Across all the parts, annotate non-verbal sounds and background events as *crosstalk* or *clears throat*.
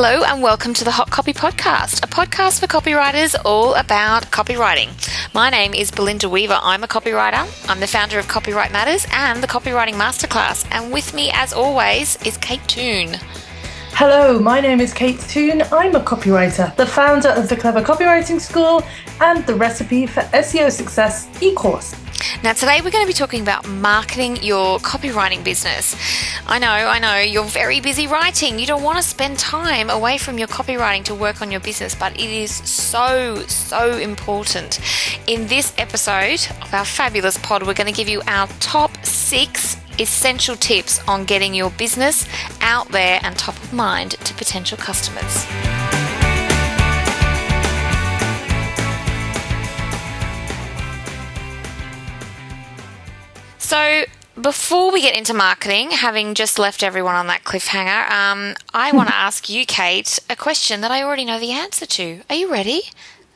Hello, and welcome to the Hot Copy Podcast, a podcast for copywriters all about copywriting. My name is Belinda Weaver. I'm a copywriter. I'm the founder of Copywrite Matters and the Copywriting Masterclass. And with me, as always, is Kate Toon. Hello, my name is Kate Toon. I'm a copywriter, the founder of the Clever Copywriting School and the Recipe for SEO Success e course. Now, today we're going to be talking about marketing your copywriting business. I know, I know, you're very busy writing. You don't want to spend time away from your copywriting to work on your business, but it is so, so important. In this episode of our fabulous pod, we're going to give you our top six essential tips on getting your business out there and top of mind to potential customers. So, before we get into marketing, having just left everyone on that cliffhanger, um, I want to *laughs* ask you, Kate, a question that I already know the answer to. Are you ready?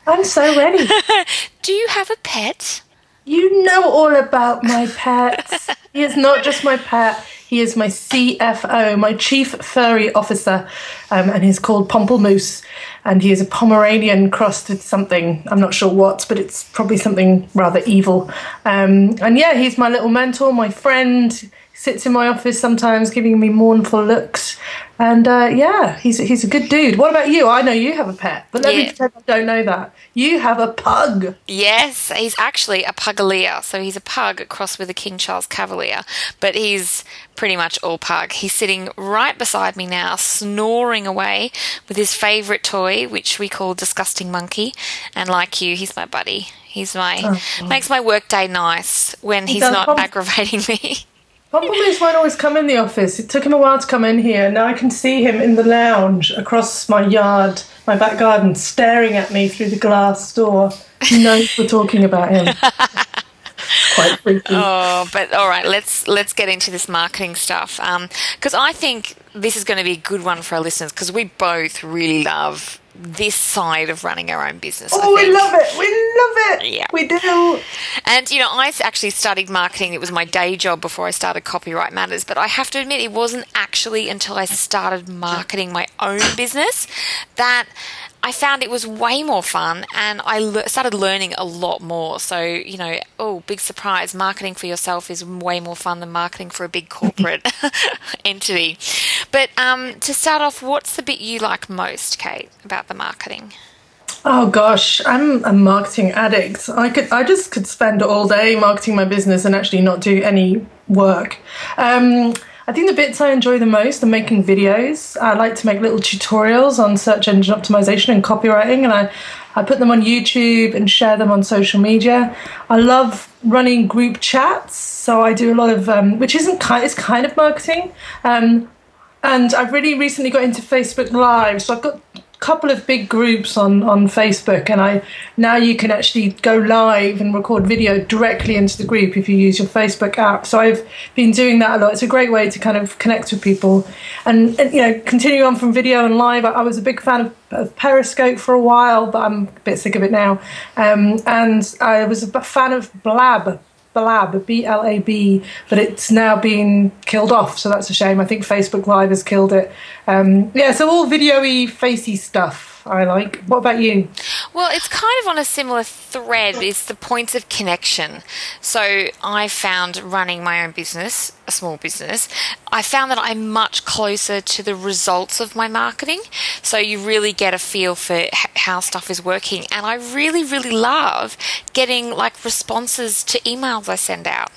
I'm so ready. *laughs* Do you have a pet? You know all about my pets. he is not just my pet, he is my CFO, my Chief Furry Officer, um, and he's called Pomplemoose. And he is a Pomeranian crossed with something, I'm not sure what, but it's probably something rather evil. Um, and yeah, he's my little mentor, my friend, sits in my office sometimes giving me mournful looks. And uh, yeah, he's he's a good dude. What about you? I know you have a pet, but let yeah. me pretend I don't know that. You have a pug. Yes, he's actually a pugalier. So he's a pug crossed with a King Charles Cavalier, but he's pretty much all pug. He's sitting right beside me now, snoring away with his favourite toy, which we call Disgusting Monkey. And like you, he's my buddy. He's my oh. makes my workday nice when he he's not aggravating *laughs* me. Pomplemoose won't always come in the office. It took him a while to come in here. Now I can see him in the lounge across my yard, my back garden, staring at me through the glass door. He knows we're talking about him. *laughs* Quite freaky. Oh, but all right, let's let's get into this marketing stuff because um, I think this is going to be a good one for our listeners because we both really love this side of running our own business. Oh, we love it. We love it. Yeah. We do. And, you know, I actually studied marketing. It was my day job before I started Copywrite Matters. But I have to admit, it wasn't actually until I started marketing my own business that I found it was way more fun and I le- started learning a lot more. So, you know, oh, big surprise, marketing for yourself is way more fun than marketing for a big corporate *laughs* entity. But um, to start off, what's the bit you like most, Kate, about the marketing? Oh gosh, I'm a marketing addict. I could I just could spend all day marketing my business and actually not do any work. Um, I think the bits I enjoy the most are making videos. I like to make little tutorials on search engine optimization and copywriting, and I, I put them on YouTube and share them on social media. I love running group chats, so I do a lot of, um, which isn't kind, it's kind of marketing. Um, and I've really recently got into Facebook Live, so I've got couple of big groups on on Facebook, and I now you can actually go live and record video directly into the group if you use your Facebook app. So I've been doing that a lot. It's a great way to kind of connect with people, and, and you know, continue on from video and live. I, I was a big fan of, of, Periscope for a while, but I'm a bit sick of it now. Um, and I was a fan of Blab Blab, B L A B, but it's now been killed off, so that's a shame. I think Facebook Live has killed it. Um, yeah, so all video-y, facey stuff. I like. What about you? Well, it's kind of on a similar thread. It's the points of connection. So I found running my own business, a small business, I found that I'm much closer to the results of my marketing. So you really get a feel for how stuff is working, and I really, really love getting like responses to emails I send out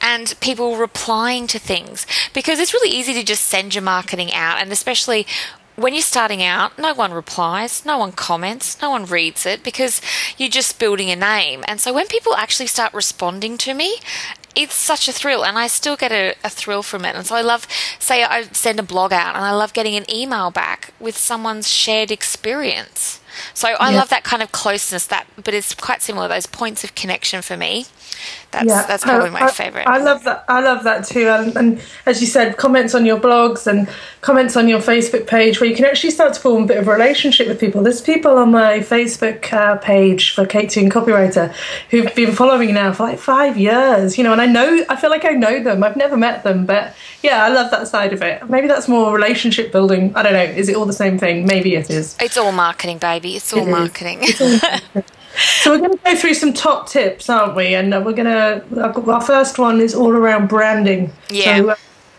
and people replying to things because it's really easy to just send your marketing out and especially when you're starting out, no one replies, no one comments, no one reads it because you're just building a name. And so when people actually start responding to me, it's such a thrill and I still get a, a, thrill from it. And so I love, say, I send a blog out and I love getting an email back with someone's shared experience. So I Yeah. love that kind of closeness. That, but it's quite similar. Those points of connection for me. That's Yeah, that's probably my I- favorite. I love that. I love that too. And, and as you said, comments on your blogs and comments on your Facebook page, where you can actually start to form a bit of a relationship with people. There's people on my Facebook uh, page for Kate Toon Copywriter who've been following now for like five years. You know, and I know. I feel like I know them. I've never met them, but yeah, I love that side of it. Maybe that's more relationship building. I don't know. Is it all the same thing? Maybe it is. it's all marketing, baby. It's all It marketing. *laughs* So we're going to go through some top tips, aren't we? And we're going to. Our first one is all around branding. Yeah. So uh,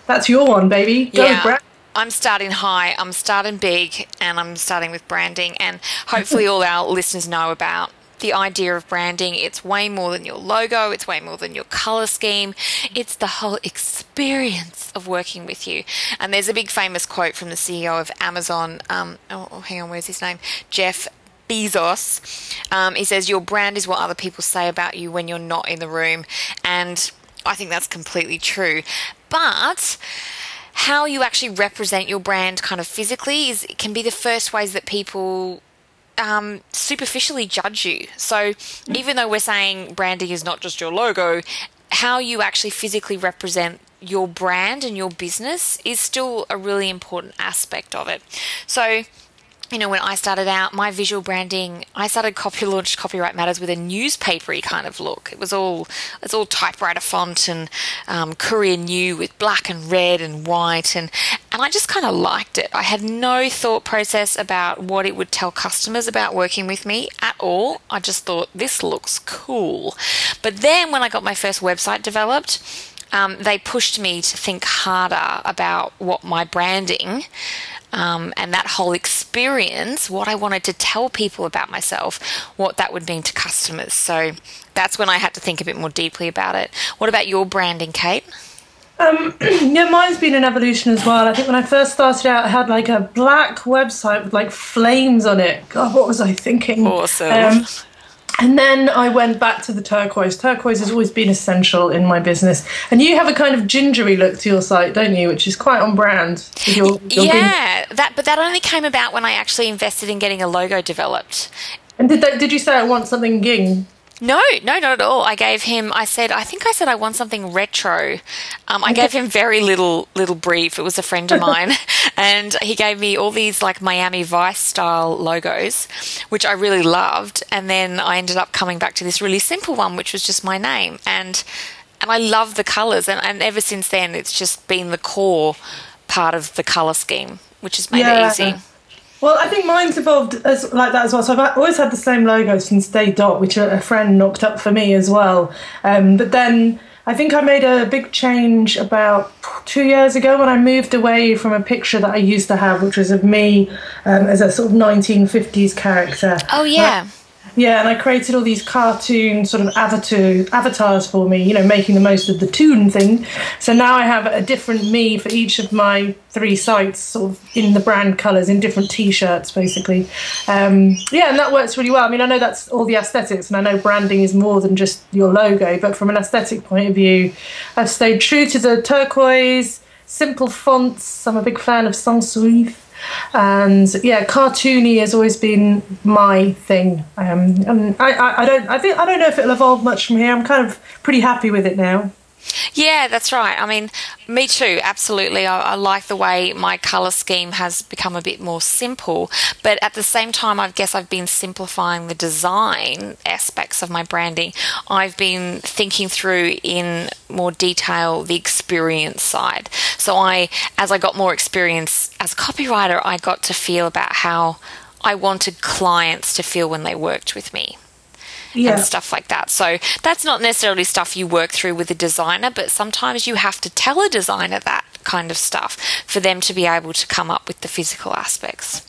that's your one, baby. Go Yeah. brand. I'm starting high, I'm starting big, and I'm starting with branding. And hopefully, all our listeners know about the idea of branding. It's way more than your logo, it's way more than your color scheme. It's the whole experience of working with you. And there's a big famous quote from the CEO of Amazon. Um, oh, oh, hang on, where's his name? Jeff Bezos. Um, he says, Your brand is what other people say about you when you're not in the room. And I think that's completely true. But how you actually represent your brand kind of physically is can be the first ways that people um, superficially judge you. So even though we're saying branding is not just your logo, how you actually physically represent your brand and your business is still a really important aspect of it. So you know, when I started out, my visual branding, I started copy launched Copywrite Matters with a newspapery kind of look. It was all it's all typewriter font and um, Courier New with black and red and white, and and I just kind of liked it. I had no thought process about what it would tell customers about working with me at all. I just thought this looks cool. But then when I got my first website developed, um, they pushed me to think harder about what my branding um, and that whole experience, what I wanted to tell people about myself, what that would mean to customers. So that's when I had to think a bit more deeply about it. What about your branding, Kate? *clears throat* Yeah, mine's been an evolution as well. I think when I first started out, I had like a black website with like flames on it. God, what was I thinking? Awesome. Um, and then I went back to the turquoise. Turquoise has always been essential in my business. And you have a kind of gingery look to your site, don't you? Which is quite on brand. with your- your yeah, that but that only came about when I actually invested in getting a logo developed. And did that, did you say I want something ging? No, no, not at all. I gave him. I said, I think I said I want something retro. Um, I gave him very little, little brief. It was a friend of mine, *laughs* and he gave me all these like Miami Vice style logos, which I really loved. And then I ended up coming back to this really simple one, which was just my name, and and I love the colors. And, and ever since then, it's just been the core part of the color scheme, which has made Yeah. it easy. Well, I think mine's evolved as like that as well. So I've always had the same logo since day dot, which a a friend knocked up for me as well. Um, but then I think I made a big change about two years ago when I moved away from a picture that I used to have, which was of me um, as a sort of 1950s character. Oh yeah. Yeah, and I created all these cartoon sort of avatar avatars for me, you know, making the most of the tune thing. So now I have a different me for each of my three sites, sort of in the brand colours, in different T-shirts, basically. Um, yeah, and that works really well. I mean, I know that's all the aesthetics, and I know branding is more than just your logo, but from an aesthetic point of view, I've stayed true to the turquoise, simple fonts. I'm a big fan of sans serif and yeah, cartoony has always been my thing. Um, and I, I, I don't, I think, I don't know if it'll evolve much from here. I'm kind of pretty happy with it now. Yeah, that's right. I mean, me too, absolutely. I, I like the way my colour scheme has become a bit more simple, but at the same time, I guess I've been simplifying the design aspects of my branding. I've been thinking through in more detail the experience side. So, I, as I got more experience as a copywriter, I got to feel about how I wanted clients to feel when they worked with me Yeah, and stuff like that. So that's not necessarily stuff you work through with a designer, but sometimes you have to tell a designer that kind of stuff for them to be able to come up with the physical aspects.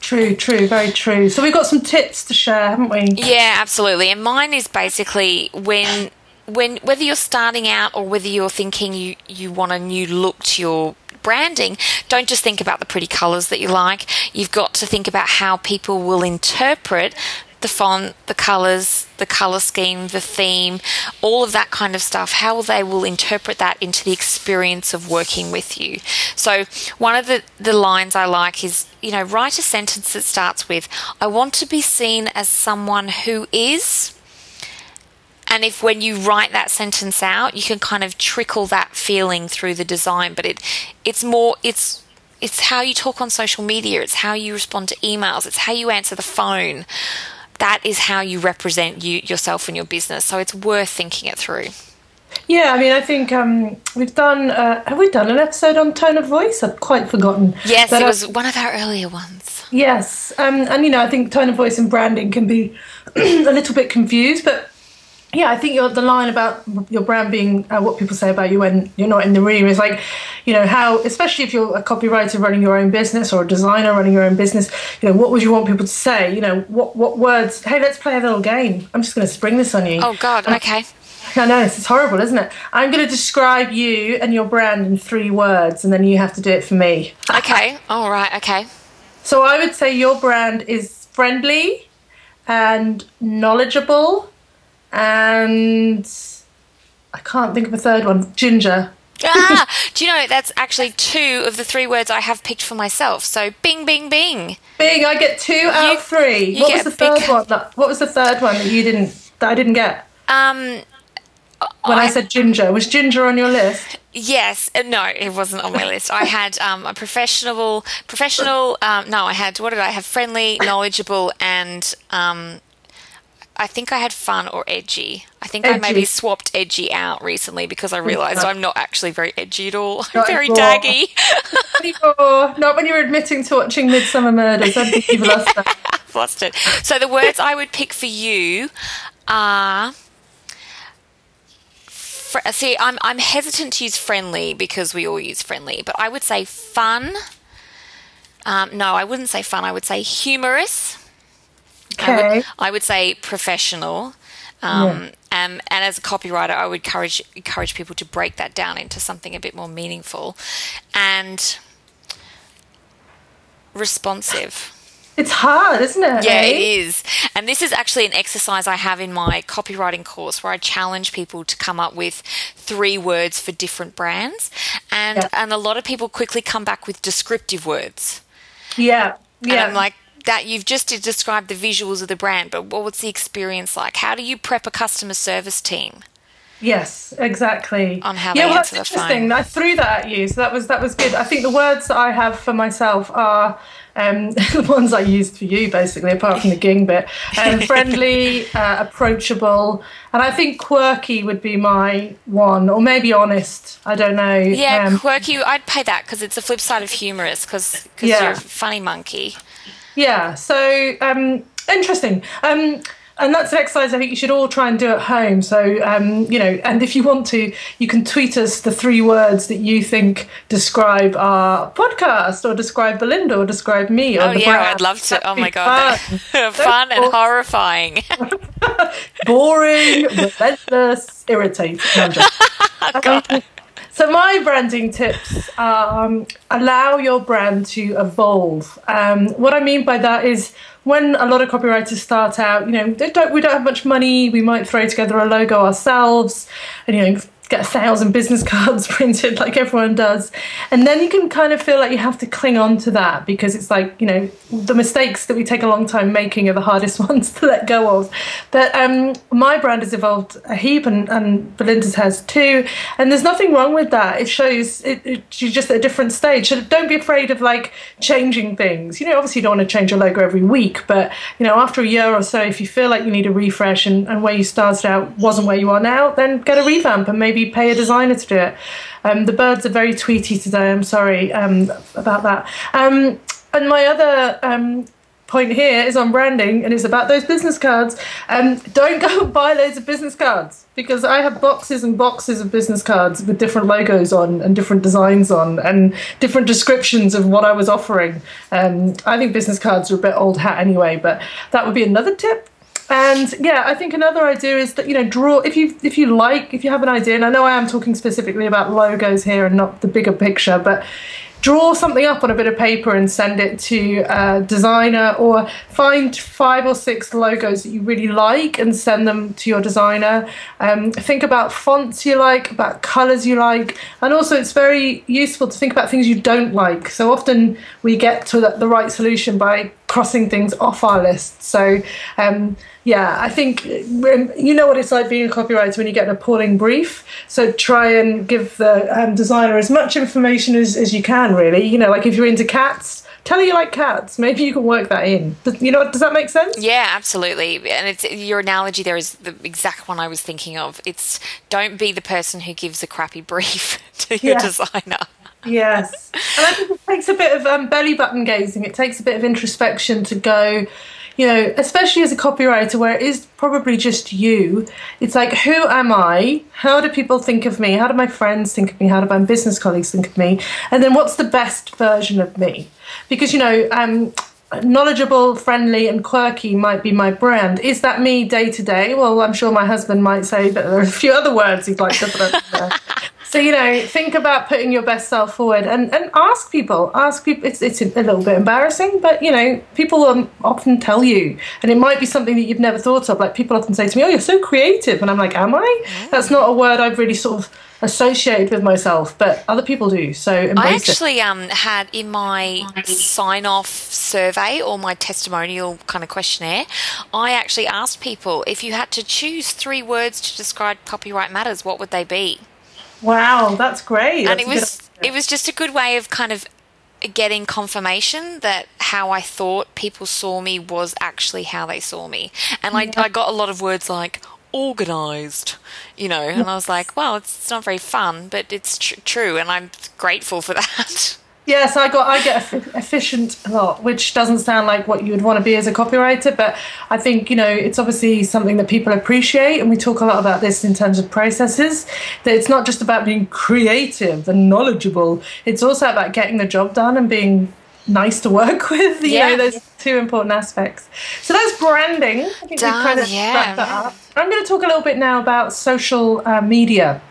true, true, very true. So we've got some tips to share, haven't we? Yeah, absolutely. And mine is basically when when whether you're starting out or whether you're thinking you you want a new look to your branding, don't just think about the pretty colors that you like. You've got to think about how people will interpret the font, the colors, the color scheme, the theme, all of that kind of stuff, how they will interpret that into the experience of working with you. So, one of the, the lines I like is, you know, write a sentence that starts with, I want to be seen as someone who is. And if when you write that sentence out, you can kind of trickle that feeling through the design, but it it's more it's it's how you talk on social media, it's how you respond to emails, it's how you answer the phone that is how you represent you yourself and your business. So it's worth thinking it through. Yeah, I mean, I think um, we've done. Uh, have we done an episode on tone of voice? I've quite forgotten. Yes, but, it was one of our earlier ones. Yes, um, and you know, I think tone of voice and branding can be *clears throat* a little bit confused, but yeah, I think the line about your brand being uh, what people say about you when you're not in the room is like, you know, how, especially if you're a copywriter running your own business or a designer running your own business, you know, what would you want people to say? You know, what, what words? Hey, let's play a little game. I'm just going to spring this on you. Oh, God, okay. I know, this is horrible, isn't it? I'm going to describe you and your brand in three words, and then you have to do it for me. Okay, all right, okay. So I would say your brand is friendly and knowledgeable and I can't think of a third one. Ginger. ah, *laughs* do you know that's actually two of the three words I have picked for myself? So, bing, bing, bing. Bing. I get two out of three. What was the third big... one? That, what was the third one that you didn't? That I didn't get. Um. When I, I said ginger, was ginger on your list? Yes, uh, no, it wasn't on my list. I *laughs* had um, a professional, professional. Um, no, I had what did I have? Friendly, knowledgeable, and um, I think I had fun or edgy. I think edgy. I maybe swapped edgy out recently because I realised I'm not actually very edgy at all. *laughs* I'm very anymore. daggy. *laughs* Not when you're admitting to watching Midsomer Murders. I think you've lost that. I've lost it. So the words I would pick for you are. See, I'm I'm hesitant to use friendly because we all use friendly, but I would say fun. Um, no, I wouldn't say fun. I would say humorous Okay. I would, I would say professional. Um, yeah. and, and as a copywriter, I would encourage encourage people to break that down into something a bit more meaningful and responsive. It's hard, isn't it? Yeah, it is. And this is actually an exercise I have in my copywriting course where I challenge people to come up with three words for different brands. And yeah. and a lot of people quickly come back with descriptive words. Yeah. Yeah. And I'm like, that you've just described the visuals of the brand, but what's the experience like? How do you prep a customer service team? Yes, exactly. On how yeah, they well, answer that's the phone. interesting. I threw that at you, so that was that was good. I think the words that I have for myself are um, *laughs* the ones I used for you, basically, apart from the *laughs* ging bit. Um, friendly, *laughs* uh, approachable, and I think quirky would be my one, or maybe honest. I don't know. Yeah, um, quirky. I'd pay that because it's the flip side of humorous. Because yeah. you're a funny monkey. Yeah. So um, interesting. Um, and that's an exercise I think you should all try and do at home. So, um, you know, and if you want to, you can tweet us the three words that you think describe our podcast or describe Belinda or describe me. Or oh, yeah, brand. I'd love to. oh, my God. Fun, *laughs* fun and horrifying. *laughs* Boring, relentless, irritating. *laughs* So my branding tips are um, allow your brand to evolve. Um, what I mean by that is when a lot of copywriters start out, you know, don't we don't have much money. We might throw together a logo ourselves, and you know, get a thousand business *laughs* cards printed like everyone does. And then you can kind of feel like you have to cling on to that because it's like, you know, the mistakes that we take a long time making are the hardest *laughs* ones to let go of. But um, my brand has evolved a heap and, and Belinda's has too. And there's nothing wrong with that. It shows it, it, you're just at a different stage. So don't be afraid of like changing things. You know, obviously you don't want to change your logo every week, but, you know, after a year or so, if you feel like you need a refresh and, and where you started out wasn't where you are now, then get a revamp and maybe pay a designer to do it. Um, the birds are very tweety today. I'm sorry um, about that. Um, and my other um, point here is on branding, and it's about those business cards. Um, don't go *laughs* buy loads of business cards because I have boxes and boxes of business cards with different logos on and different designs on and different descriptions of what I was offering. Um, I think business cards are a bit old hat anyway, but that would be another tip and yeah, I think another idea is that you know draw if you if you like if you have an idea, and I know I am talking specifically about logos here and not the bigger picture, but draw something up on a bit of paper and send it to a designer or find five or six logos that you really like and send them to your designer. Um, think about fonts you like about colors you like and also it's very useful to think about things you don't like. So often we get to the, the right solution by crossing things off our list so um, yeah, I think you know what it's like being a copywriter when you get an appalling brief. So try and give the um, designer as much information as, as you can, really. You know, like if you're into cats, tell her you like cats. Maybe you can work that in. You know, does that make sense? Yeah, absolutely. And it's your analogy there is the exact one I was thinking of. It's don't be the person who gives a crappy *laughs* brief to your yeah. designer. Yes, and I think it takes a bit of um, belly button gazing. It takes a bit of introspection to go you know, especially as a copywriter where it is probably just you, it's like, who am I? How do people think of me? How do my friends think of me? How do my business colleagues think of me? And then what's the best version of me? Because, you know, um, knowledgeable, friendly, and quirky might be my brand. Is that me day to day? Well, I'm sure my husband might say that there are a few other words he'd like to put there. So you know, think about putting your best self forward and, and ask people. Ask people. It's it's a little bit embarrassing, but you know, people will often tell you, and it might be something that you've never thought of. Like people often say to me, "Oh, you're so creative," and I'm like, "Am I?" That's not a word I've really sort of associated with myself, but other people do. So I actually um, had in my sign off survey or my testimonial kind of questionnaire, I actually asked people if you had to choose three words to describe copywrite matters, what would they be? Wow, that's great. And it was it was just a good way of kind of getting confirmation that how I thought people saw me was actually how they saw me. And I, I got a lot of words like organized, you know, and I was like, well, it's, it's not very fun, but it's tr- true, and I'm grateful for *laughs* that. Yes, I got I get efficient a lot, which doesn't sound like what you would want to be as a copywriter, but I think you know it's obviously something that people appreciate, and we talk a lot about this in terms of processes. That it's not just about being creative and knowledgeable; it's also about getting the job done and being nice to work *laughs* with. You yeah. know, those two important aspects. So that's branding. I think Done, kind of yeah. that up. I'm going to talk a little bit now about social uh, media.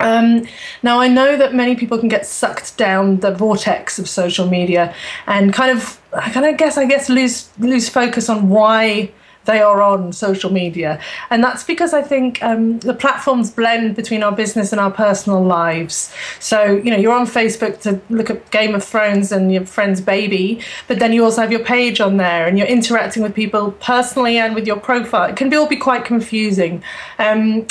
Um, now, I know that many people can get sucked down the vortex of social media and kind of, I kind of guess, I guess, lose lose focus on why they are on social media. And that's because I think um, the platforms blend between our business and our personal lives. So, you know, you're on Facebook to look at Game of Thrones and your friend's baby, but then you also have your page on there and you're interacting with people personally and with your profile. It can be all be quite confusing. Um,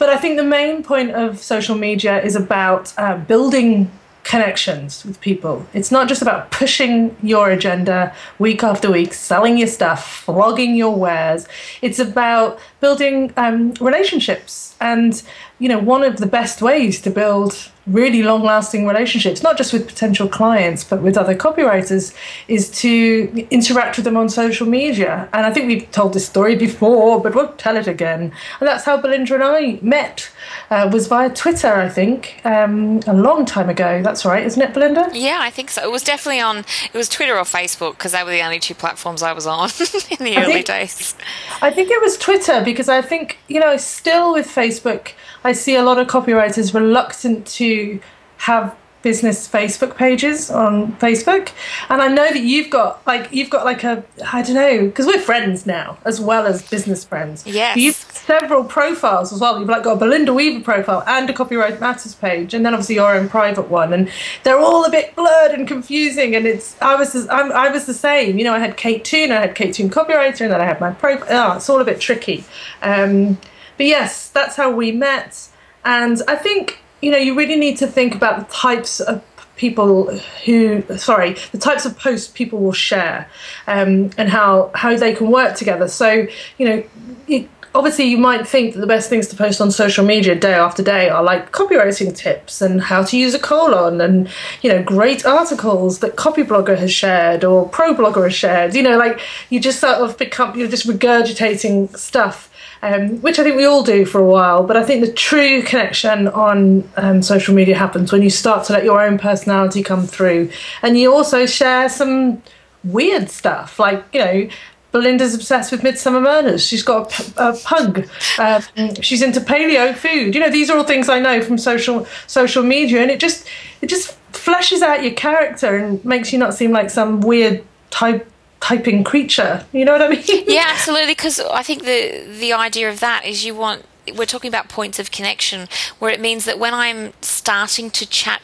but I think the main point of social media is about uh, building connections with people. It's not just about pushing your agenda week after week, selling your stuff, flogging your wares. It's about building um, relationships. And, you know, one of the best ways to build really long lasting relationships, not just with potential clients, but with other copywriters, is to interact with them on social media. And I think we've told this story before, but we'll tell it again. And that's how Belinda and I met, uh, was via Twitter, I think, um, a long time ago. That's right, isn't it, Belinda? Yeah, I think so. It was definitely on, it was Twitter or Facebook, because they were the only two platforms I was on *laughs* in the I early think, days. I think it was Twitter, because I think, you know, still with Facebook, I see a lot of copywriters reluctant to have business Facebook pages on Facebook, and I know that you've got like you've got like a I don't know because we're friends now as well as business friends. Yes, you've several profiles as well. You've like got a Belinda Weaver profile and a Copywrite Matters page, and then obviously your own private one, and they're all a bit blurred and confusing. And it's I was I'm, I was the same. You know, I had Kate Toon, I had Kate Toon copywriter, and then I had my profile. Oh, it's all a bit tricky. Um, but yes, that's how we met. And I think, you know, you really need to think about the types of people who sorry the types of posts people will share um, and how how they can work together. So you know obviously you might think that the best things to post on social media day after day are like copywriting tips and how to use a colon and you know great articles that Copyblogger has shared or ProBlogger has shared. You know like you just sort of become you're just regurgitating stuff um, which I think we all do for a while. But I think the true connection on um, social media happens when you start to let your own personality come through, and you also share some weird stuff, like you know. Belinda's obsessed with Midsomer Murders. She's got a, a pug. Uh, she's into paleo food. You know, these are all things I know from social social media, and it just it just fleshes out your character and makes you not seem like some weird type typing creature. You know what I mean? yeah, *laughs* absolutely. Because I think the the idea of that is you want we're talking about points of connection where it means that when I'm starting to chat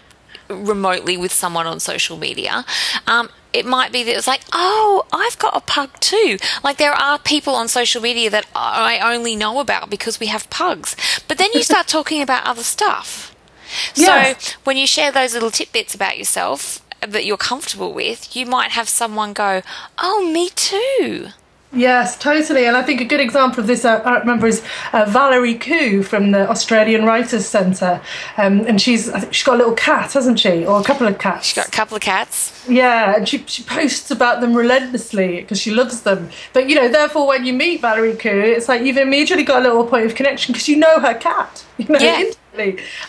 remotely with someone on social media, um, it might be that it's like, oh, I've got a pug too. Like there are people on social media that I only know about because we have pugs. But then you start *laughs* talking about other stuff. Yes. So when you share those little tidbits about yourself that you're comfortable with, you might have someone go, oh, me too. Yes, totally. And I think a good example of this, uh, I remember, is uh, Valerie Khoo from the Australian Writers Centre. Um, and she's she's got a little cat, hasn't she? Or a couple of cats. She's got a couple of cats. Yeah, and she, she posts about them relentlessly because she loves them. But, you know, therefore, when you meet Valerie Khoo, it's like you've immediately got a little point of connection because you know her cat. *laughs* You know, yeah.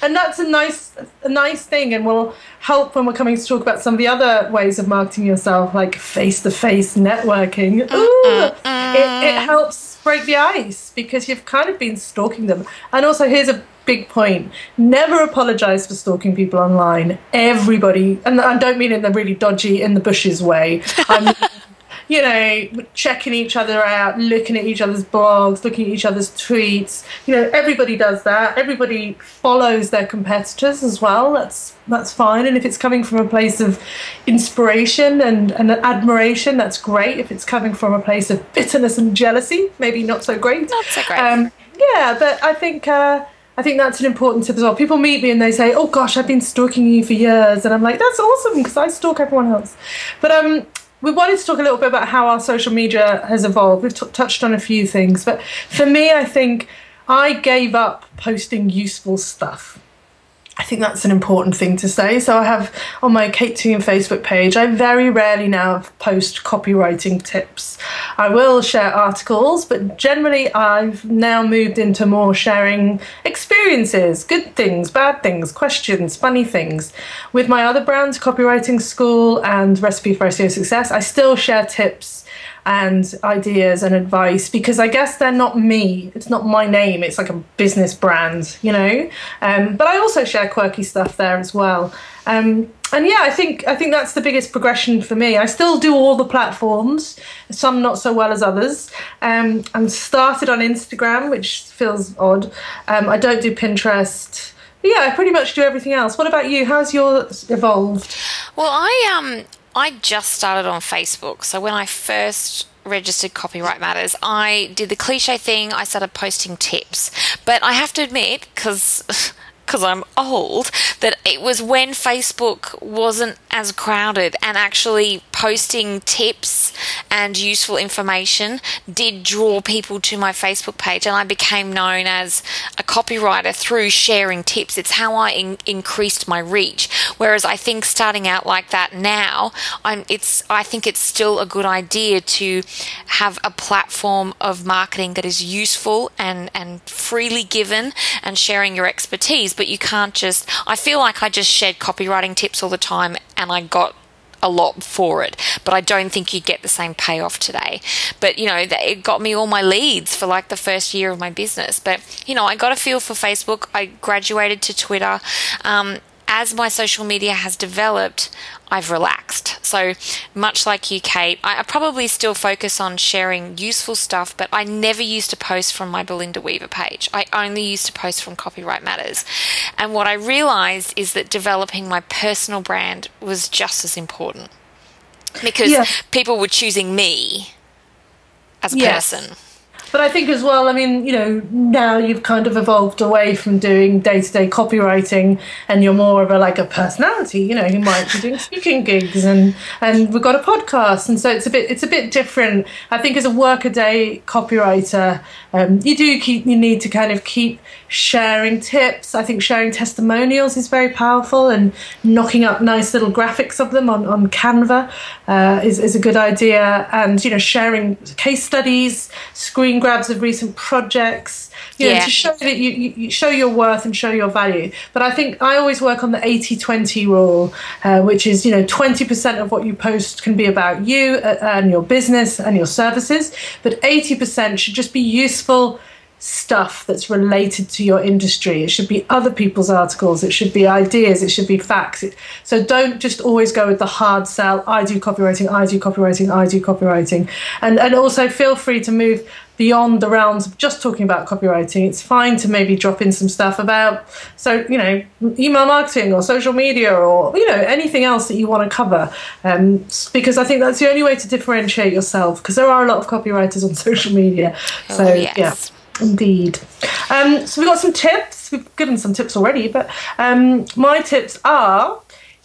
And that's a nice, a nice thing, and will help when we're coming to talk about some of the other ways of marketing yourself, like face-to-face networking. Uh, Ooh, uh, it, uh. it helps break the ice because you've kind of been stalking them. And also, here's a big point: never apologize for stalking people online. Everybody, and I don't mean in the really dodgy, in the bushes way. *laughs* You know, checking each other out, looking at each other's blogs, looking at each other's tweets. You know, everybody does that. Everybody follows their competitors as well. That's that's fine. And if it's coming from a place of inspiration and, and admiration, that's great. If it's coming from a place of bitterness and jealousy, maybe not so great. Not so great. Um, yeah, but I think. Uh, I think that's an important tip as well. People meet me and they say, "Oh gosh, I've been stalking you for years," and I'm like, "That's awesome because I stalk everyone else." But um, we wanted to talk a little bit about how our social media has evolved. We've t- touched on a few things, but for me, I think I gave up posting useful stuff. I think that's an important thing to say. So I have on my Kate Toon Facebook page, I very rarely now post copywriting tips. I will share articles, but generally I've now moved into more sharing experiences, good things, bad things, questions, funny things. With my other brands, Copywriting School and Recipe for SEO Success, I still share tips and ideas and advice because I guess they're not me. It's not my name. It's like a business brand, you know. Um, but I also share quirky stuff there as well. Um, and yeah, I think I think that's the biggest progression for me. I still do all the platforms, some not so well as others. Um, I'm started on Instagram, which feels odd. Um, I don't do Pinterest. Yeah, I pretty much do everything else. What about you? How's yours evolved? Well, I um I just started on Facebook. So when I first registered Copywrite Matters, I did the cliche thing. I started posting tips. But I have to admit, because because *laughs* I'm old, that it was when Facebook wasn't as crowded and actually posting tips and useful information did draw people to my Facebook page and I became known as a copywriter through sharing tips. It's how I in- increased my reach. Whereas I think starting out like that now, I'm it's I think it's still a good idea to have a platform of marketing that is useful and and freely given and sharing your expertise, but you can't just I feel like I just shared copywriting tips all the time and I got a lot for it, but I don't think you get the same payoff today. But you know, it got me all my leads for like the first year of my business. But you know, I got a feel for Facebook. I graduated to Twitter. Um, as my social media has developed, I've relaxed. So, much like you, Kate, I probably still focus on sharing useful stuff, but I never used to post from my Belinda Weaver page. I only used to post from Copywrite Matters. And what I realized is that developing my personal brand was just as important because yeah. people were choosing me as a yes. person. But I think as well, I mean, you know, now you've kind of evolved away from doing day to day copywriting and you're more of a like a personality, you know, you might be doing speaking gigs and and we've got a podcast and so it's a bit it's a bit different. I think as a workaday copywriter, um, you do keep you need to kind of keep sharing tips. I think sharing testimonials is very powerful and knocking up nice little graphics of them on, on Canva uh, is, is a good idea. And, you know, sharing case studies, screen grabs of recent projects, you yeah. know, to show that you, you, show your worth and show your value. But I think I always work on the 80 20 rule, uh, which is, you know, 20% of what you post can be about you uh, and your business and your services, but 80% should just be useful stuff that's related to your industry. It should be other people's articles. It should be ideas. It should be facts. So don't just always go with the hard sell. I do copywriting. I do copywriting. I do copywriting. And and also feel free to move beyond the realms of just talking about copywriting. It's fine to maybe drop in some stuff about so you know email marketing or social media or you know anything else that you want to cover. Um, because I think that's the only way to differentiate yourself. Because there are a lot of copywriters on *laughs* social media. So oh, yes. yeah. Indeed. Um, so we've got some tips. We've given some tips already, but um, my tips are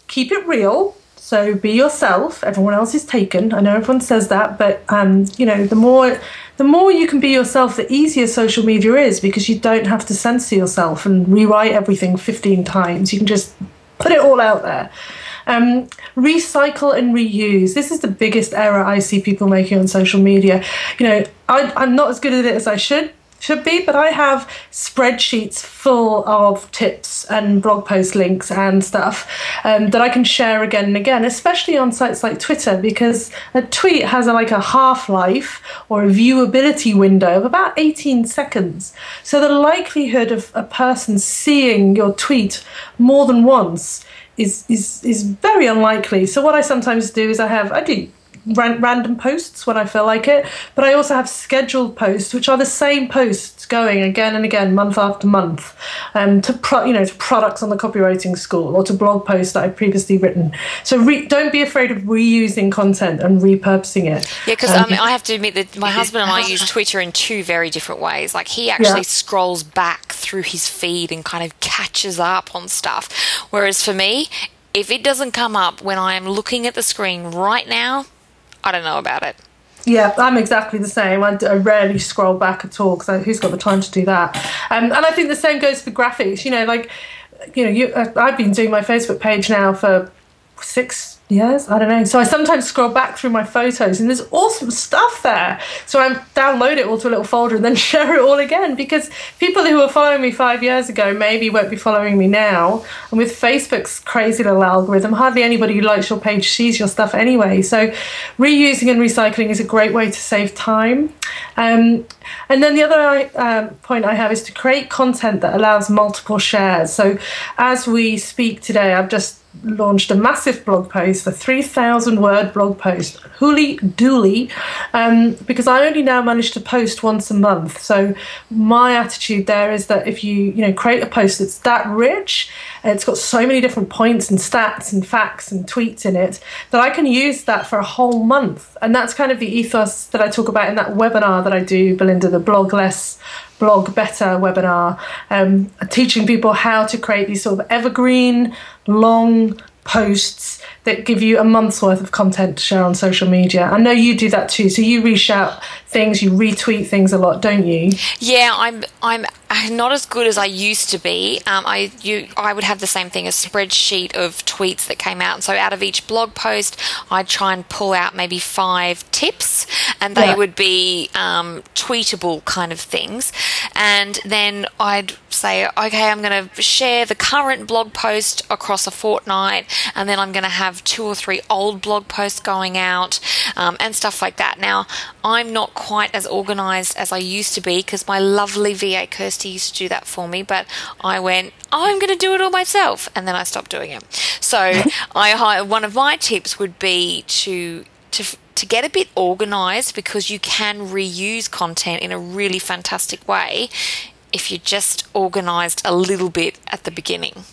keep it real. So be yourself. Everyone else is taken. I know everyone says that, but um, you know the more the more you can be yourself, the easier social media is because you don't have to censor yourself and rewrite everything 15 times. You can just put it all out there. Um, recycle and reuse. This is the biggest error I see people making on social media. You know, I, I'm not as good at it as I should should be, but I have spreadsheets full of tips and blog post links and stuff um, that I can share again and again, especially on sites like Twitter, because a tweet has a, like a half life or a viewability window of about 18 seconds. So the likelihood of a person seeing your tweet more than once is is is very unlikely. So what I sometimes do is I have I do ran- random posts when I feel like it, but I also have scheduled posts, which are the same posts going again and again, month after month, um, to pro- you know to products on the copywriting school or to blog posts that I've previously written. So re- don't be afraid of reusing content and repurposing it. Yeah, because um, um, I have to admit that my *laughs* husband and I use Twitter in two very different ways. Like he actually yeah. scrolls back through his feed and kind of catches up on stuff, whereas for me, if it doesn't come up when I am looking at the screen right now, I don't know about it. Yeah, I'm exactly the same. I, I rarely scroll back at all because who's got the time to do that? Um, and I think the same goes for graphics. You know, like, you know, you, I've been doing my Facebook page now for six years. I don't know. So I sometimes scroll back through my photos and there's awesome stuff there. So I download it all to a little folder and then *laughs* share it all again because people who were following me five years ago maybe won't be following me now. And with Facebook's crazy little algorithm, hardly anybody who likes your page sees your stuff anyway. So reusing and recycling is a great way to save time. Um, and then the other um, point I have is to create content that allows multiple shares. So as we speak today, I've just launched a massive blog post a 3,000 word blog post, hooly dooly, um, because I only now manage to post once a month. So my attitude there is that if you you know create a post that's that rich, it's got so many different points and stats and facts and tweets in it that I can use that for a whole month. And that's kind of the ethos that I talk about in that webinar that I do, Belinda, the blog less blog better webinar, um, teaching people how to create these sort of evergreen long posts that give you a month's worth of content to share on social media. I know you do that too. So you reshout things, you retweet things a lot, don't you? Yeah, I'm I'm not as good as I used to be. Um, I you I would have the same thing a spreadsheet of tweets that came out, and so out of each blog post, I'd try and pull out maybe five tips, and they yeah. would be um, tweetable kind of things, and then I'd say, okay, I'm going to share the current blog post across a fortnight, and then I'm going to have two or three old blog posts going out, um, and stuff like that. Now, I'm not quite as organized as I used to be because my lovely VA Kirsty used to do that for me, but I went, oh, I'm going to do it all myself, and then I stopped doing it. So *laughs* I one of my tips would be to to to get a bit organized because you can reuse content in a really fantastic way if you just organized a little bit at the beginning.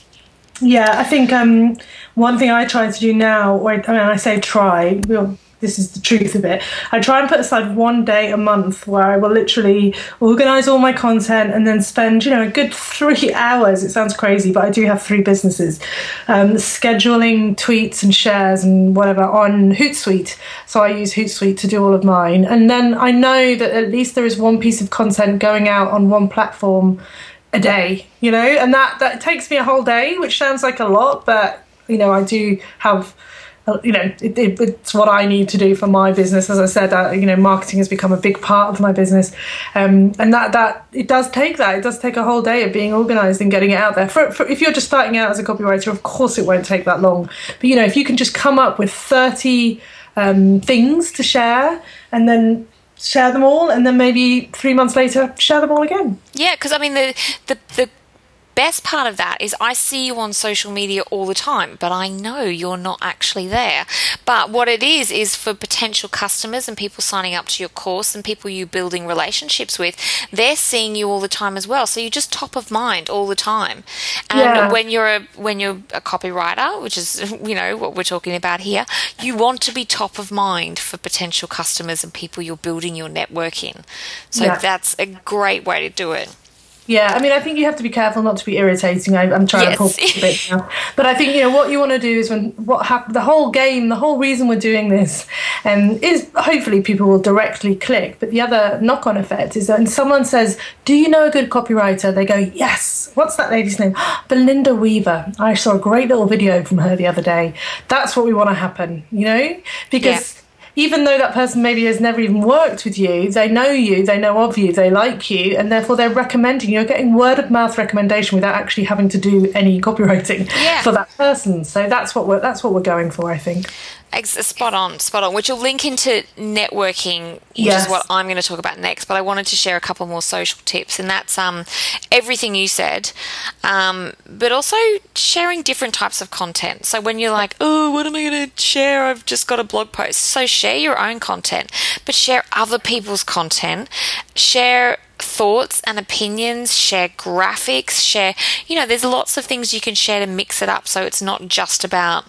Yeah, I think um, one thing I try to do now, I mean, I say try, we'll this is the truth of it. I try and put aside one day a month where I will literally organize all my content and then spend, you know, a good three *laughs* hours. It sounds crazy, but I do have three businesses, um, scheduling tweets and shares and whatever on Hootsuite. So I use Hootsuite to do all of mine. And then I know that at least there is one piece of content going out on one platform a day, you know, and that, that takes me a whole day, which sounds like a lot, but, you know, I do have you know, it, it, it's what I need to do for my business. As I said, uh, you know, marketing has become a big part of my business, um, and that that it does take that. It does take a whole day of being organised and getting it out there. For, for, if you're just starting out as a copywriter, of course it won't take that long. But you know, if you can just come up with thirty um, things to share, and then share them all, and then maybe three months later, share them all again. Yeah, because I mean the the the best part of that is I see you on social media all the time, but I know you're not actually there. But what it is, is for potential customers and people signing up to your course and people you building relationships with, they're seeing you all the time as well. So you're just top of mind all the time. And Yeah. when you're a when you're a copywriter, which is *laughs* you know what we're talking about here, you want to be top of mind for potential customers and people you're building your network in. So Yeah. that's a great way to do it. Yeah, I mean, I think you have to be careful not to be irritating. I, I'm trying Yes. to pull a bit now, but I think you know what you want to do is when what hap- the whole game, the whole reason we're doing this, um, is hopefully people will directly click. But the other knock-on effect is that when someone says, "Do you know a good copywriter?" They go, "Yes." What's that lady's name? *gasps* Belinda Weaver. I saw a great little video from her the other day. That's what we want to happen, you know, because even though that person maybe has never even worked with you, they know you, they know of you, they like you, and therefore they're recommending. You're getting word of mouth recommendation without actually having to do any copywriting Yeah. for that person. So that's what we're that's what we're going for, I think. Ex- Spot on, spot on. Which will link into networking, which Yes. is what I'm going to talk about next. But I wanted to share a couple more social tips, and that's um, everything you said, um, but also sharing different types of content. So when you're like, oh, what am I going to share? I've just got a blog post. So share your own content, but share other people's content. Share thoughts and opinions, share graphics, share, you know, there's lots of things you can share to mix it up so it's not just about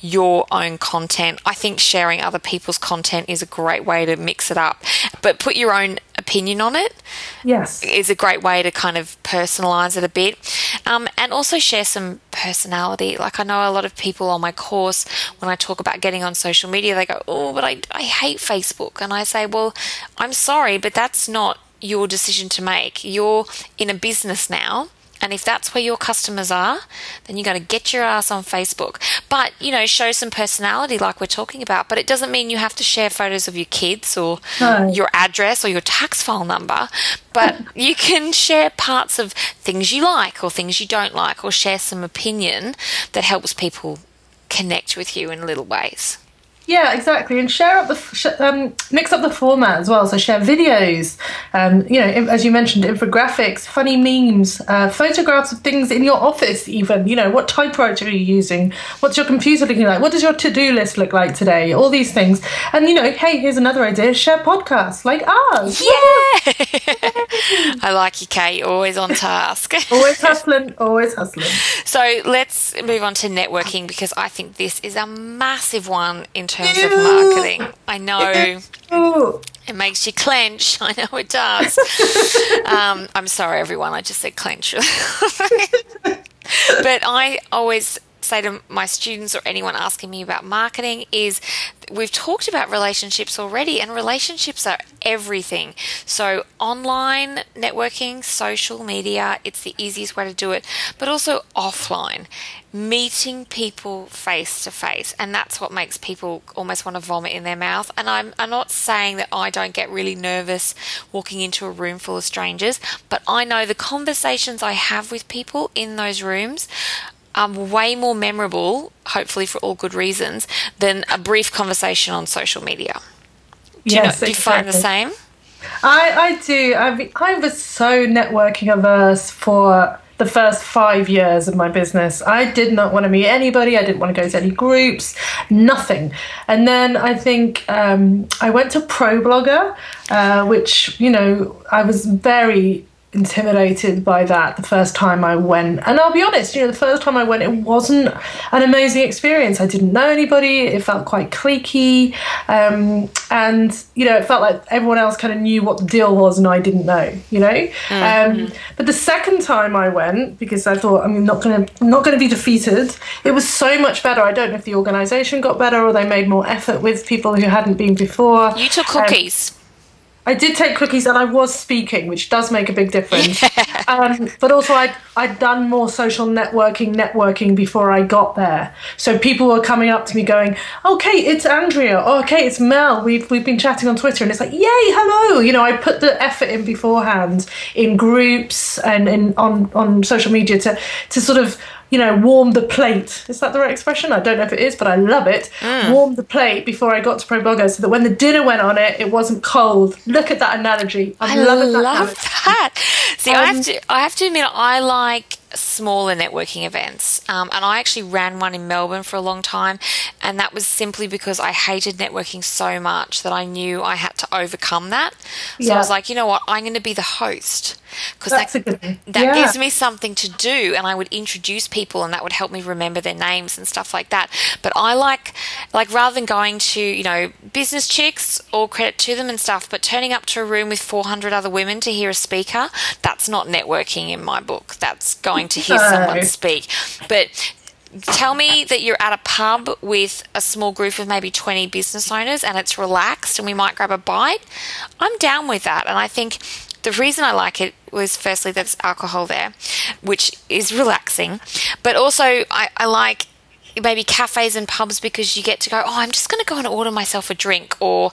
your own content. I think sharing other people's content is a great way to mix it up, but put your own opinion on it Yes. is a great way to kind of personalize it a bit um, and also share some personality like i know a lot of people on my course when i talk about getting on social media they go oh but i, I hate facebook and i say well i'm sorry but that's not your decision to make you're in a business now and if that's where your customers are, then you got to get your ass on Facebook. But, you know, show some personality like we're talking about. But it doesn't mean you have to share photos of your kids or No. your address or your tax file number. But *laughs* you can share parts of things you like or things you don't like or share some opinion that helps people connect with you in little ways. Yeah, exactly, and share up the sh- um, mix up the format as well. So share videos, um, you know, as you mentioned, infographics, funny memes, uh, photographs of things in your office. Even you know, what typewriter are you using? What's your computer looking like? What does your to do list look like today? All these things, and you know, hey, here's another idea: share podcasts like ours. Yeah! *laughs* I like you, Kate. Always on task. *laughs* Always hustling, always hustling. So let's move on to networking because I think this is a massive one in terms of Ew. marketing. I know Ooh. it makes you clench. *laughs* I know it does. *laughs* um, I'm sorry, everyone. I just said clench. *laughs* but I always say to my students or anyone asking me about marketing is we've talked about relationships already and relationships are everything. So online networking social media it's the easiest way to do it but also offline meeting people face to face and that's what makes people almost want to vomit in their mouth. And I'm, I'm not saying that i don't get really nervous walking into a room full of strangers but i know the conversations i have with people in those rooms are way more memorable hopefully for all good reasons than a brief conversation on social media do you, know, Yes, do you find the same I, I do. I, I was so networking averse for the first five years of my business. I did not want to meet anybody. I didn't want to go to any groups, nothing. And then I think um, I went to ProBlogger, uh, which, you know, I was very intimidated by that the first time I went. And I'll be honest, you know, the first time I went, it wasn't an amazing experience. I didn't know anybody. It felt quite cliquey. Um, and, you know, it felt like everyone else kind of knew what the deal was and I didn't know, you know? Um, but the second time I went, because I thought I'm not going to, I'm not going to be defeated, it was so much better. I don't know if the organization got better or they made more effort with people who hadn't been before. you took Um, cookies I did take cookies and I was speaking, which does make a big difference. *laughs* Um, but also, I'd, I'd done more social networking, networking before I got there. So people were coming up to me going, okay, it's Andrea. Oh, okay, it's Mel. We've, we've been chatting on Twitter. And it's like, yay, hello. You know, I put the effort in beforehand in groups and in, on, on social media to, to sort of you know, warm the plate. Is that the right expression? I don't know if it is, but I love it. Mm. Warm the plate before I got to ProBlogger so that when the dinner went on it, it wasn't cold. Look at that analogy. I'm I loving that. love that. See, um, I have um, to I have to admit I like smaller networking events. Um, and I actually ran one in Melbourne for a long time. And that was simply because I hated networking so much that I knew I had to overcome that. So yeah. I was like, you know what? I'm going to be the host because that, that yeah. gives me something to do and I would introduce people and that would help me remember their names and stuff like that. But I like, like rather than going to, you know, business chicks, all credit to them and stuff, but turning up to a room with 400 other women to hear a speaker, that's not networking in my book. That's going to hear no. someone speak. But tell me that you're at a pub with a small group of maybe 20 business owners and it's relaxed and we might grab a bite. I'm down with that. And I think the reason I like it was firstly there's alcohol there, which is relaxing, but also I, I like maybe cafes and pubs because you get to go, oh, I'm just going to go and order myself a drink, or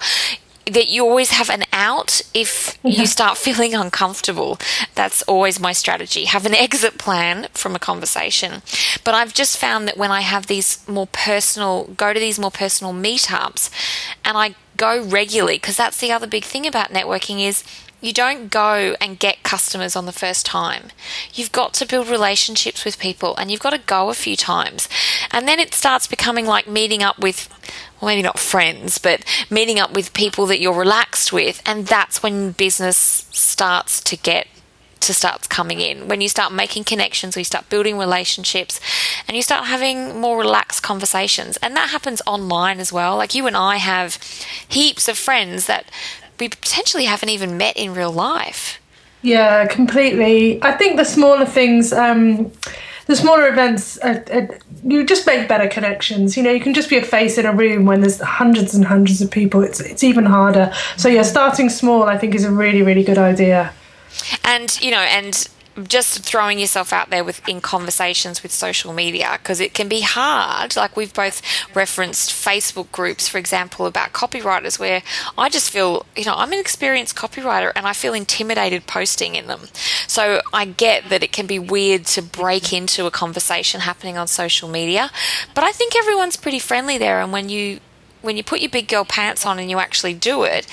that you always have an out if yeah. you start *laughs* feeling uncomfortable. That's always my strategy. Have an exit plan from a conversation. But I've just found that when I have these more personal, go to these more personal meetups and I go regularly, because that's the other big thing about networking is you don't go and get customers on the first time. You've got to build relationships with people and you've got to go a few times. And then it starts becoming like meeting up with, well, maybe not friends, but meeting up with people that you're relaxed with. And that's when business starts to get to start coming in when you start making connections, we start building relationships, and you start having more relaxed conversations. And that happens online as well. Like you and I have heaps of friends that we potentially haven't even met in real life. Yeah, completely. I think the smaller things, um, the smaller events, uh, uh, you just make better connections. You know, you can just be a face in a room when there's hundreds and hundreds of people. It's it's even harder. So yeah, starting small, I think, is a really really good idea. And you know, and just throwing yourself out there with in conversations with social media because it can be hard. Like we've both referenced facebook groups for example about copywriters where i just feel you know i'm an experienced copywriter and i feel intimidated posting in them. So i get that it can be weird to break into a conversation happening on social media but i think everyone's pretty friendly there and when you when you put your big girl pants on and you actually do it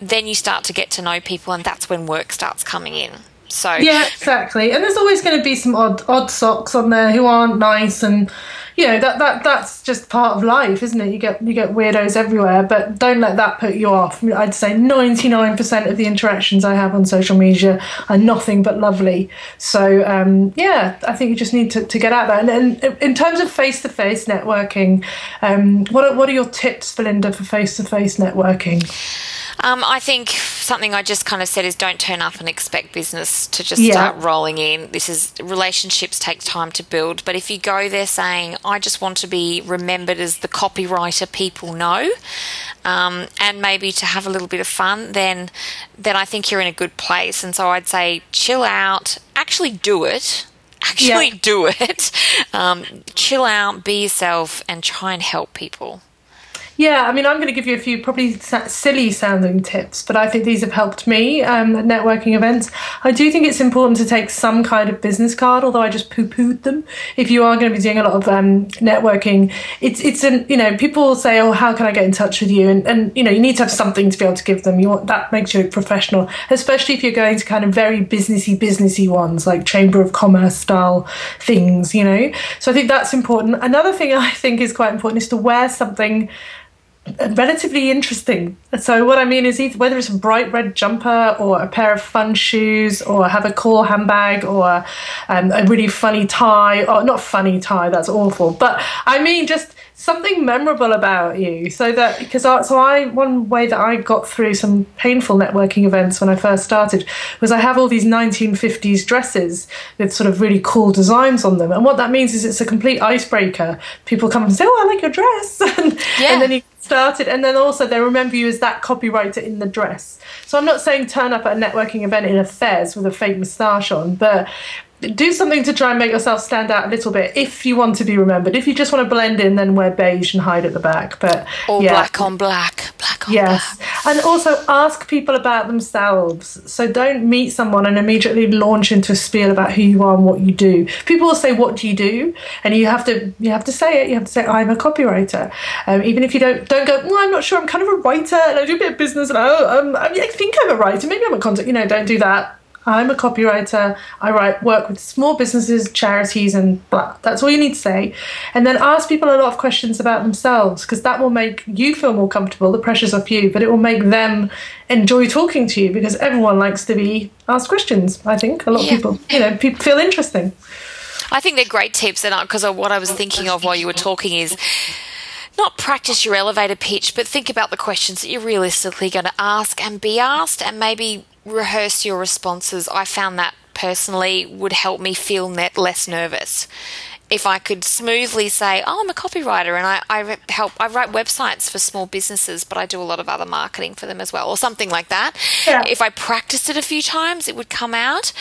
then you start to get to know people and that's when work starts coming in so yeah, exactly. And there's always going to be some odd odd socks on there who aren't nice, and you know that that that's just part of life, isn't it? You get you get weirdos everywhere, but don't let that put you off. I'd say 99% of the interactions I have on social media are nothing but lovely. So um, yeah, I think you just need to, to get out there. And, and in terms of face to face networking, um, what are, what are your tips, Belinda, for face to face networking? Um, I think something I just kind of said is don't turn up and expect business to just yeah. start rolling in. This is relationships take time to build, but if you go there saying I just want to be remembered as the copywriter people know, um, and maybe to have a little bit of fun, then then I think you're in a good place. And so I'd say chill out, actually do it *laughs* actually yeah. do it. Um, chill out, be yourself, and try and help people. Yeah, I mean, I'm going to give you a few probably silly sounding tips, but I think these have helped me um, at networking events. I do think it's important to take some kind of business card, although I just poo pooed them. If you are going to be doing a lot of um, networking, it's it's an you know people say, oh, how can I get in touch with you? And and you know you need to have something to be able to give them. You want that makes you look professional, especially if you're going to kind of very businessy businessy ones like chamber of commerce style things. You know, so I think that's important. Another thing *laughs* I think is quite important is to wear something relatively interesting. So what I mean is either whether it's a bright red jumper or a pair of fun shoes or have a cool handbag or um, a really funny tie or not funny tie that's awful but I mean just something memorable about you. So that because I, so I one way that I got through some painful networking events when I first started was I have all these 1950s dresses with sort of really cool designs on them. And what that means is it's a complete icebreaker. People come and say oh I like your dress. *laughs* And, yeah. and then you started. And then also they remember you as that copywriter in the dress. So I'm not saying turn up at a networking event in a fez with a fake moustache on but do something to try and make yourself stand out a little bit if you want to be remembered. If you just want to blend in, then wear beige and hide at the back. But All yeah. black on black, black on black. Yes. black. And also ask people about themselves. So don't meet someone and immediately launch into a spiel about who you are and what you do. People will say, "What do you do?" And you have to you have to say it. You have to say, "I'm a copywriter." Um, even if you don't don't go, "Well, I'm not sure. I'm kind of a writer and I do a bit of business and oh, um, I, I think I'm a writer. Maybe I'm a content." You know, don't do that. I'm a copywriter. I write work with small businesses, charities, and blah. That's all you need to say. And then ask people a lot of questions about themselves because that will make you feel more comfortable. The pressure's off you, but it will make them enjoy talking to you because everyone likes to be asked questions. I think a lot Yeah. of people, you know, people feel interesting. I think they're great tips, and because of what I was thinking of while you were talking is not practice your elevator pitch, but think about the questions that you're realistically going to ask and be asked, and maybe rehearse your responses. I found that personally would help me feel net less nervous. If I could smoothly say, "Oh, I'm a copywriter and I, I help, I write websites for small businesses, but I do a lot of other marketing for them as well," or something like that. Yeah. If I practiced it a few times, it would come out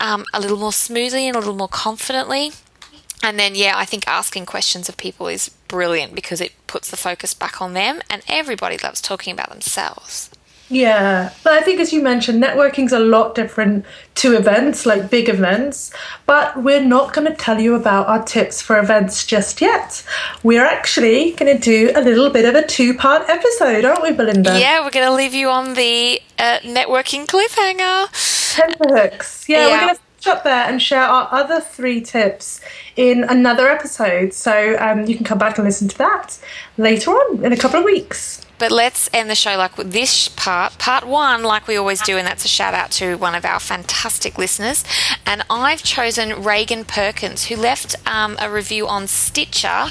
um, a little more smoothly and a little more confidently. And then, yeah, I think asking questions of people is brilliant because it puts the focus back on them, and everybody loves talking about themselves. Yeah, but I think as you mentioned, networking's a lot different to events, like big events. But we're not going to tell you about our tips for events just yet. We're actually going to do a little bit of a two part episode, aren't we, Belinda? Yeah, we're going to leave you on the uh, networking cliffhanger. Tenterhooks. Yeah, Yeah. we're going to finish up there and share our other three tips in another episode. So um, you can come back and listen to that later on in a couple of weeks. But let's end the show like this part, part one, like we always do, and that's a shout out to one of our fantastic listeners. And I've chosen Reagan Perkins, who left um, a review on Stitcher,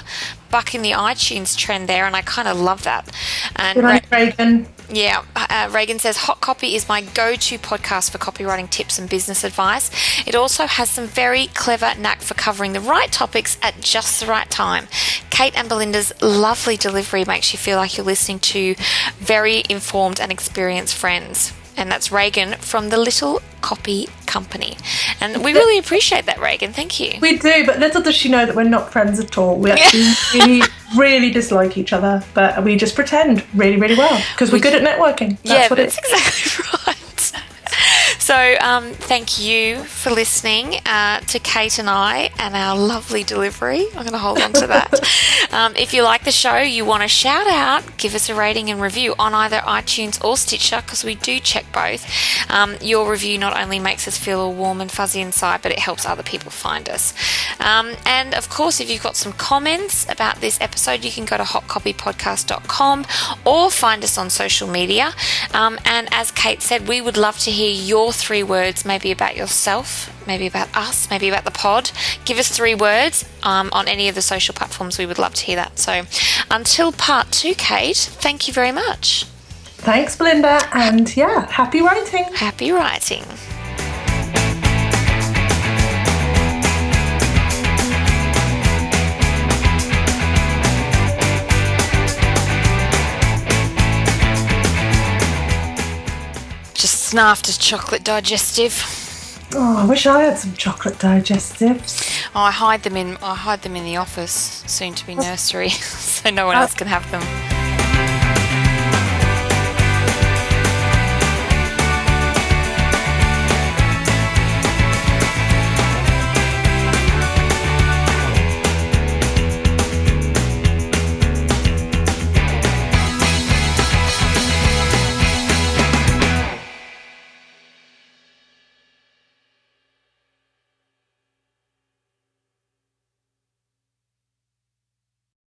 bucking the iTunes trend there, and I kind of love that. And Good Ra- night, Reagan. Yeah, uh, Reagan says Hot Copy is my go to podcast for copywriting tips and business advice. It also has some very clever knack for covering the right topics at just the right time. Kate and Belinda's lovely delivery makes you feel like you're listening to very informed and experienced friends. And that's Reagan from the Little Copy Company. And we really appreciate that, Reagan. Thank you. We do, but little does she know that we're not friends at all. We actually really, really dislike each other, but we just pretend really, really well because we're good at networking. That's yeah, what that's it is. exactly *laughs* right. So, um, thank you for listening uh, to Kate and I and our lovely delivery. I'm going to hold on to that. *laughs* um, if you like the show, you want to shout out, give us a rating and review on either iTunes or Stitcher because we do check both. Um, your review not only makes us feel all warm and fuzzy inside, but it helps other people find us. Um, and of course, if you've got some comments about this episode, you can go to hotcopypodcast.com or find us on social media. Um, and as Kate said, we would love to hear your three words, maybe about yourself, maybe about us, maybe about the pod. Give us three words um, on any of the social platforms. We would love to hear that. So until part two, Kate, thank you very much. Thanks, Belinda, and yeah, happy writing. Happy writing. Snaffed a chocolate digestive. Oh, I wish I had some chocolate digestives. Oh, I hide them in I hide them in the office, soon to be *laughs* nursery, *laughs* so no one uh, else can have them.